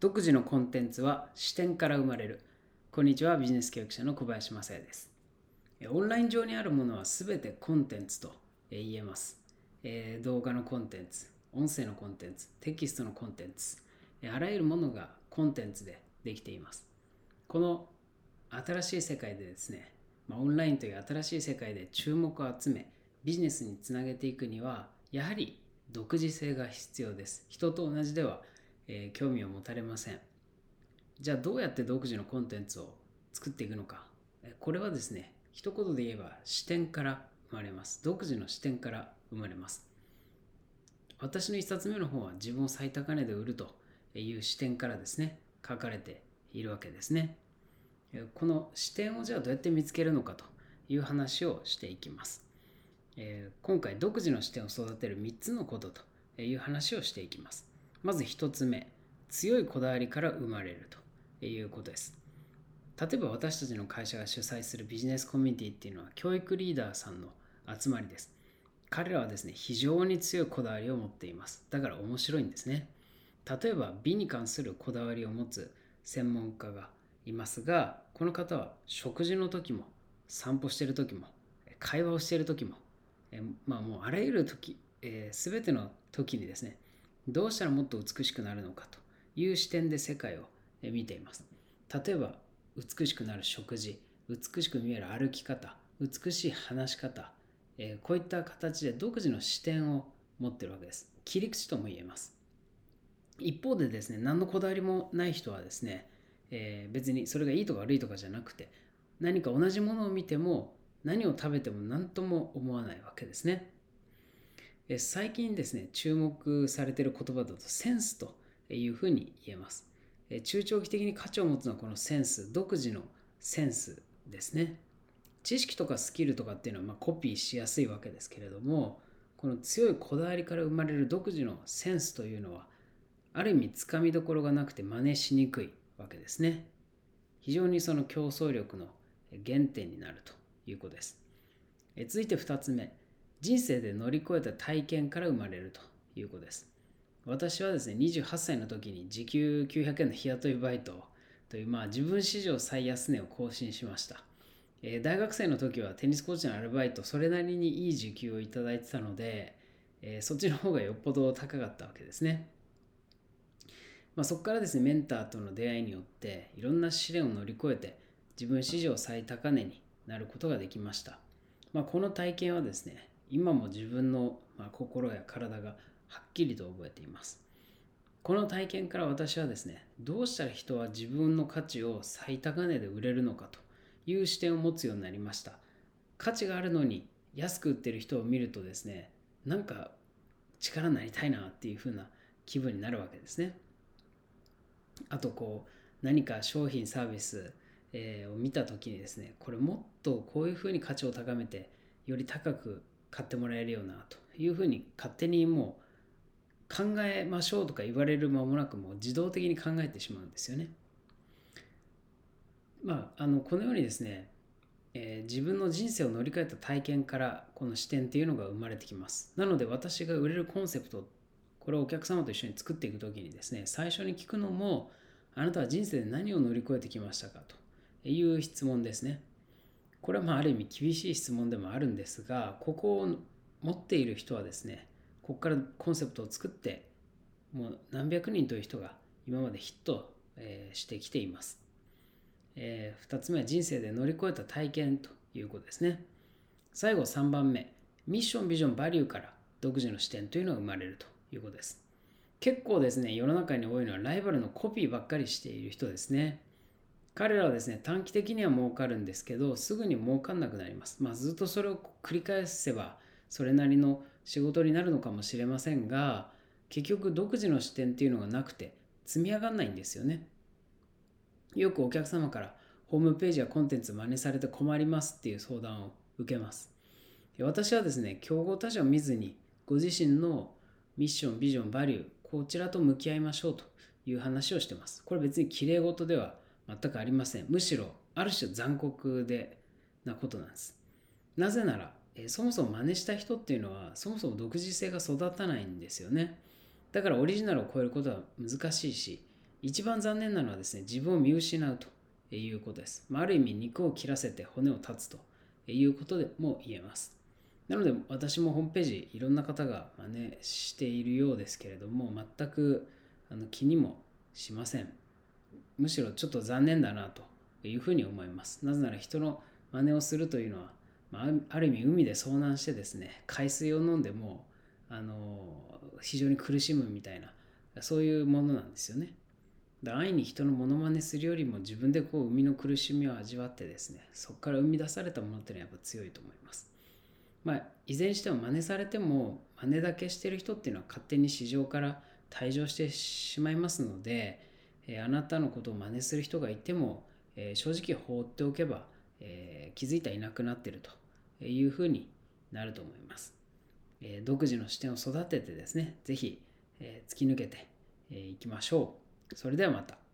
独自のコンテンツは視点から生まれる。こんにちは、ビジネス教育者の小林正也です。オンライン上にあるものは全てコンテンツと言えます。え動画のコンテンツ、音声のコンテンツ、テキストのコンテンツ、あらゆるものがコンテンツでできています。この新しい世界でですね、ま、オンラインという新しい世界で注目を集め、ビジネスにつなげていくには、やはり独自性が必要です。人と同じではえー、興味を持たれません。じゃあどうやって独自のコンテンツを作っていくのか。これはですね、一言で言えば視点から生まれます。独自の視点から生まれます。私の一冊目の方は自分を最高値で売るという視点からですね、書かれているわけですね。この視点をじゃあどうやって見つけるのかという話をしていきます。え今回独自の視点を育てる3つのことという話をしていきます。まず1つ目、強いこだわりから生まれるということです。例えば私たちの会社が主催するビジネスコミュニティっていうのは教育リーダーさんの集まりです。彼らはですね、非常に強いこだわりを持っています。だから面白いんですね。例えば美に関するこだわりを持つ専門家がいますが、この方は食事の時も散歩してる時も会話をしている時も、えまあもうあらゆる時、えー、全ての時にですね、どうしたらもっと美しくなるのかという視点で世界を見ています。例えば、美しくなる食事、美しく見える歩き方、美しい話し方、えこういった形で独自の視点を持ってるわけです。切り口とも言えます。一方でですね、何のこだわりもない人はですね、えー、別にそれがいいとか悪いとかじゃなくて、何か同じものを見ても、何を食べても何とも思わないわけですね。最近ですね、注目されている言葉だとセンスというふうに言えます。中長期的に価値を持つのはこのセンス、独自のセンスですね。知識とかスキルとかっていうのはまコピーしやすいわけですけれども、この強いこだわりから生まれる独自のセンスというのは、ある意味つかみどころがなくて真似しにくいわけですね。非常にその競争力の原点になるということです。続いて2つ目。人生で乗り越えた体験から生まれるということです。私はですね、28歳の時に時給900円の日雇いバイトという、まあ、自分史上最安値を更新しました。えー、大学生の時はテニスコーチのアルバイト、それなりにいい時給をいただいてたので、えー、そっちの方がよっぽど高かったわけですね。まあ、そこからですね、メンターとの出会いによって、いろんな試練を乗り越えて、自分史上最高値になることができました。まあ、この体験はですね、今も自分の、ま心や体がはっきりと覚えています。この体験から私はですね、どうしたら人は自分の価値を最高値で売れるのかという視点を持つようになりました。価値があるのに安く売ってる人を見るとですね、なんか力になりたいなっていう風な気分になるわけですね。あとこう何か商品サービス、えを見た時にですねこれもっとこういう風に価値を高めてより高く買ってもらえるよなというふうに勝手にもう考えましょうとか言われる間もなくもう自動的に考えてしまうんですよね。まあ、あのこのようにですね、えー、自分の人生を乗り換えた体験からこの視点っていうのが生まれてきます。なので私が売れるコンセプトこれをお客様と一緒に作っていく時にですね最初に聞くのもあなたは人生で何を乗り越えてきましたかという質問ですね。これはまあある意味厳しい質問でもあるんですがここを持っている人はですねここからコンセプトを作ってもう何百人という人が今までヒットしてきています、えー、2つ目は人生で乗り越えた体験ということですね。最後3番目ミッションビジョンバリューから独自の視点というのが生まれるということです。結構ですね世の中に多いのはライバルのコピーばっかりしている人ですね。彼らはですね、短期的には儲かるんですけど、すぐに儲かんなくなります。まあ、ずっとそれを繰り返せば、それなりの仕事になるのかもしれませんが、結局独自の視点っていうのがなくて、積み上がんないんですよね。よくお客様から、ホームページやコンテンツ真似されて困りますっていう相談を受けます。私はですね、競合他社を見ずに、ご自身のミッション、ビジョン、バリュー、こちらと向き合いましょうという話をしてます。これ別にき綺麗事では全くありません。むしろ、ある種残酷でなことなんです。なぜなら、えそもそも真似した人っていうのは、そもそも独自性が育たないんですよね。だからオリジナルを超えることは難しいし、一番残念なのはですね、自分を見失うということです。まあ、ある意味、肉を切らせて骨を断つということでも言えます。なので、私もホームページ、いろんな方が真似しているようですけれども、全くあの気にもしません。むしろちょっと残念だなというふうに思います。なぜなら人の真似をするというのは、まあ、ある意味海で遭難してですね、海水を飲んでもあの非常に苦しむみたいな、そういうものなんですよね。だ愛に人のモノマネするよりも自分でこう海の苦しみを味わってですねそこから生み出されたものっていうのはやっぱ強いと思いますまあいずれにしても真似されても真似だけしてる人っていうのは勝手に市場から退場してしまいますので、え、あなたのことを真似する人がいても、え、正直放っておけば、え、気づいたらいなくなってるというふうになると思います、え独自の視点を育ててですね是非、え突き抜けていきましょうそれではまた。